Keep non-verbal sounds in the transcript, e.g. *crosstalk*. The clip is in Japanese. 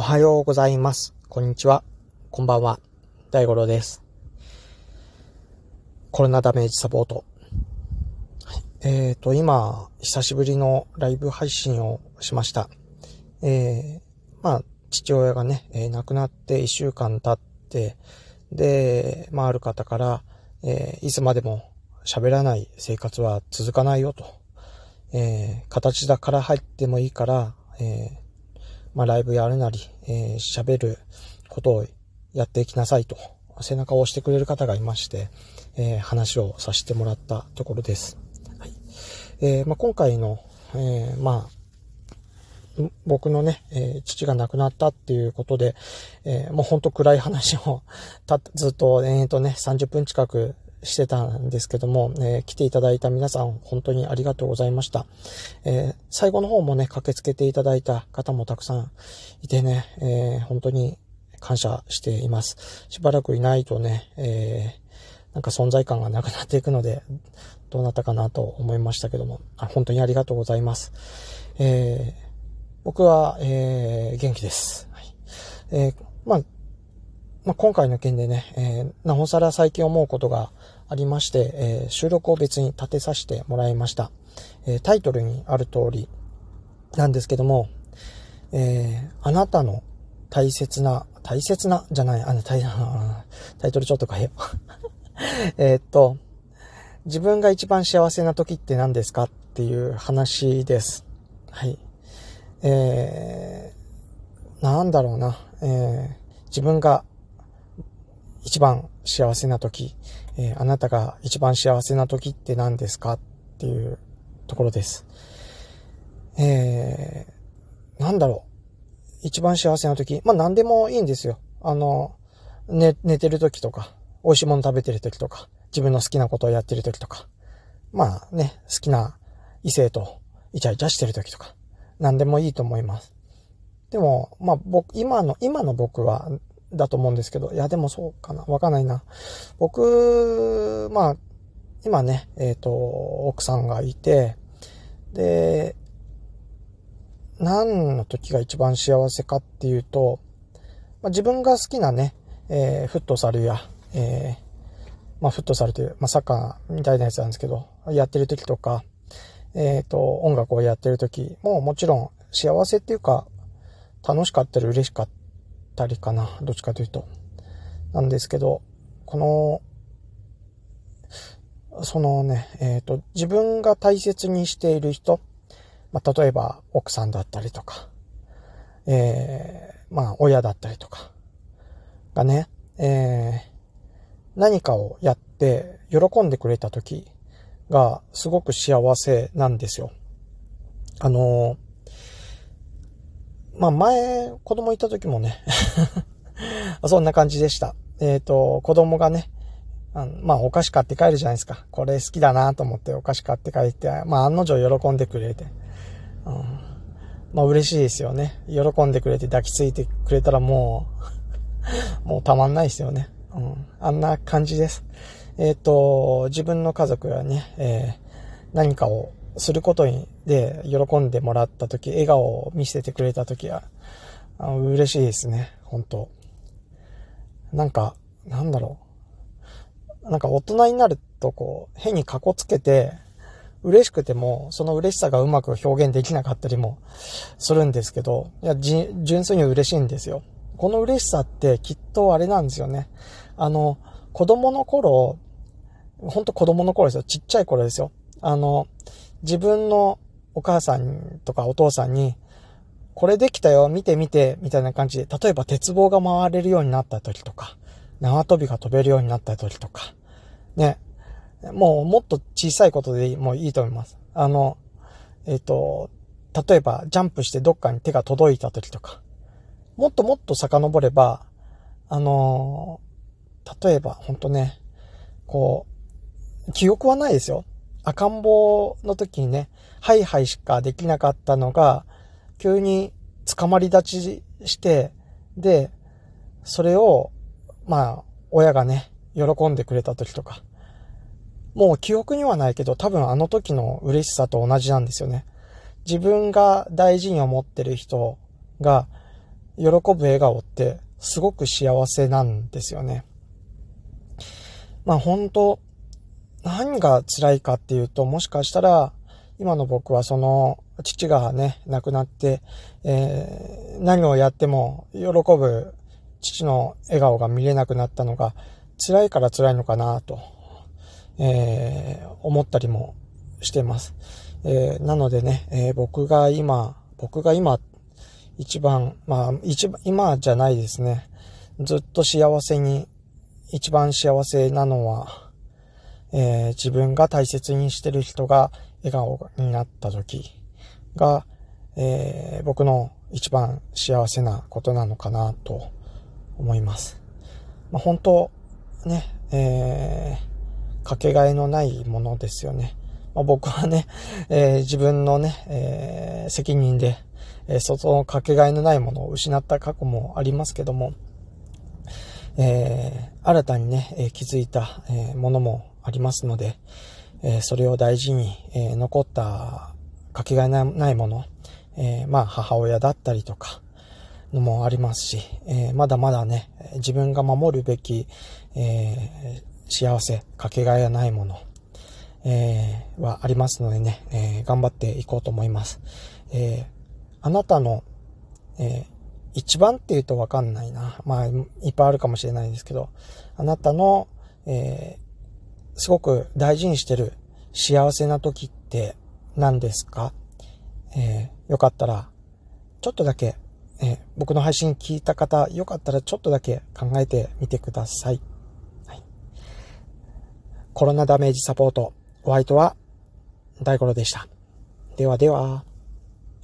おはようございます。こんにちは。こんばんは。大五郎です。コロナダメージサポート。えっ、と、今、久しぶりのライブ配信をしました。えー、まあ、父親がね、えー亡くなって1週間経って、で、まあ、ある方から、えーいつまでも喋らない生活は続かないよと。えー形だから入ってもいいから、えーまあ、ライブやるなり、えー喋ることをやっていきなさいと、背中を押してくれる方がいまして、えー話をさせてもらったところです。はい。えーまあ、今回の、えーまあ、僕のね、えー父が亡くなったっていうことで、えーもうほんと暗い話をた、*laughs* ずっと、えーとね、30分近くしてたんですけども、えー来ていただいた皆さん、本当にありがとうございました。えー最後の方もね、駆けつけていただいた方もたくさんいてね、えー本当に感謝しています。しばらくいないとね、えなんか存在感がなくなっていくので、どうなったかなと思いましたけども、あ本当にありがとうございます。え僕は、え元気です。はいえまあまあ、今回の件でね、えーなおさら最近思うことがありまして、えー収録を別に立てさせてもらいました。えータイトルにある通りなんですけども、えあなたの大切な、大切な、じゃない、あの、タイ *laughs* タイトルちょっと変えよう。*laughs* えっと、自分が一番幸せな時って何ですかっていう話です。はい。えー、なんだろうな、えー自分が一番幸せな時、えーあなたが一番幸せな時って何ですかっていうところです。えー、なんだろう。一番幸せな時。まあ何でもいいんですよ。あの、寝、寝てる時とか、美味しいもの食べてる時とか、自分の好きなことをやってる時とか、まあね、好きな異性とイチャイチャしてる時とか、何でもいいと思います。でも、まあ僕、今の、今の僕は、だと思うんですけど、いやでもそうかな、わかんないな。僕、まあ、今ね、えっ、と、奥さんがいて、で、何の時が一番幸せかっていうと、まあ、自分が好きなね、えーフットサルや、えーまあ、フットサルという、まあ、サッカーみたいなやつなんですけど、やってる時とか、えっ、と、音楽をやってる時ももちろん幸せっていうか、楽しかったり嬉しかったりかな。どっちかというと。なんですけど、この、そのね、えっ、と、自分が大切にしている人、まあ、例えば奥さんだったりとか、えー、まあ、親だったりとか、がね、えー、何かをやって喜んでくれた時がすごく幸せなんですよ。あのーまあ前、子供いた時もね、*laughs* そんな感じでした。えっ、と、子供がね、あのまあお菓子買って帰るじゃないですか。これ好きだなと思ってお菓子買って帰って、まあ案の定喜んでくれて。うん、まあ嬉しいですよね。喜んでくれて抱きついてくれたらもう、*laughs* もうたまんないですよね。うん、あんな感じです。えっ、と、自分の家族がね、えー何かをすることにで喜んでもらった時、笑顔を見せてくれた時は、あの嬉しいですね。本当なんか、なんだろう。なんか大人になるとこう、変にカコつけて、嬉しくても、その嬉しさがうまく表現できなかったりもするんですけど、いや、純粋に嬉しいんですよ。この嬉しさってきっとあれなんですよね。あの、子供の頃、ほんと子供の頃ですよ。ちっちゃい頃ですよ。あの、自分のお母さんとかお父さんに、これできたよ、見て見て、みたいな感じで、例えば鉄棒が回れるようになった時とか、縄跳びが飛べるようになった時とか、ね、もうもっと小さいことでもういいと思います。あの、えっ、と、例えばジャンプしてどっかに手が届いた時とか、もっともっと遡れば、あの例えばほんとね、こう、記憶はないですよ。赤ん坊の時にね、ハイハイしかできなかったのが、急に捕まり立ちして、で、それを、まあ、親がね、喜んでくれた時とか、もう記憶にはないけど、多分あの時の嬉しさと同じなんですよね。自分が大事に思ってる人が、喜ぶ笑顔ってすごく幸せなんですよね。まあ本当、何が辛いかっていうと、もしかしたら、今の僕はその、父がね、亡くなって、えー、何をやっても喜ぶ父の笑顔が見れなくなったのが辛いから辛いのかなと、えー、思ったりもしてます。えー、なのでね、えー、僕が今、僕が今、一番、まあ、一番、今じゃないですね。ずっと幸せに、一番幸せなのは、えー、自分が大切にしてる人が笑顔になった時が、えー、僕の一番幸せなことなのかなと思います。まあ、本当、ね、えー、かけがえのないものですよね。まあ、僕はね、えー、自分のね、え、責任で、えー、そのかけがえのないものを失った過去もありますけども、えー、新たにね、えー、気づいた、えー、ものもありますので、えー、それを大事に、えー、残ったかけがえないもの、えー、まあ母親だったりとかのもありますし、えー、まだまだね、自分が守るべき、えー、幸せ、かけがえがないもの、えー、はありますのでね、えー、頑張っていこうと思います。えー、あなたの、えー、一番って言うとわかんないな。まあ、いっぱいあるかもしれないですけど、あなたの、えー、すごく大事にしてる幸せな時って何ですか？えー、よかったら、ちょっとだけ、えー、僕の配信聞いた方、よかったらちょっとだけ考えてみてください。はい、コロナダメージサポート、お相手は大五郎でした。ではでは。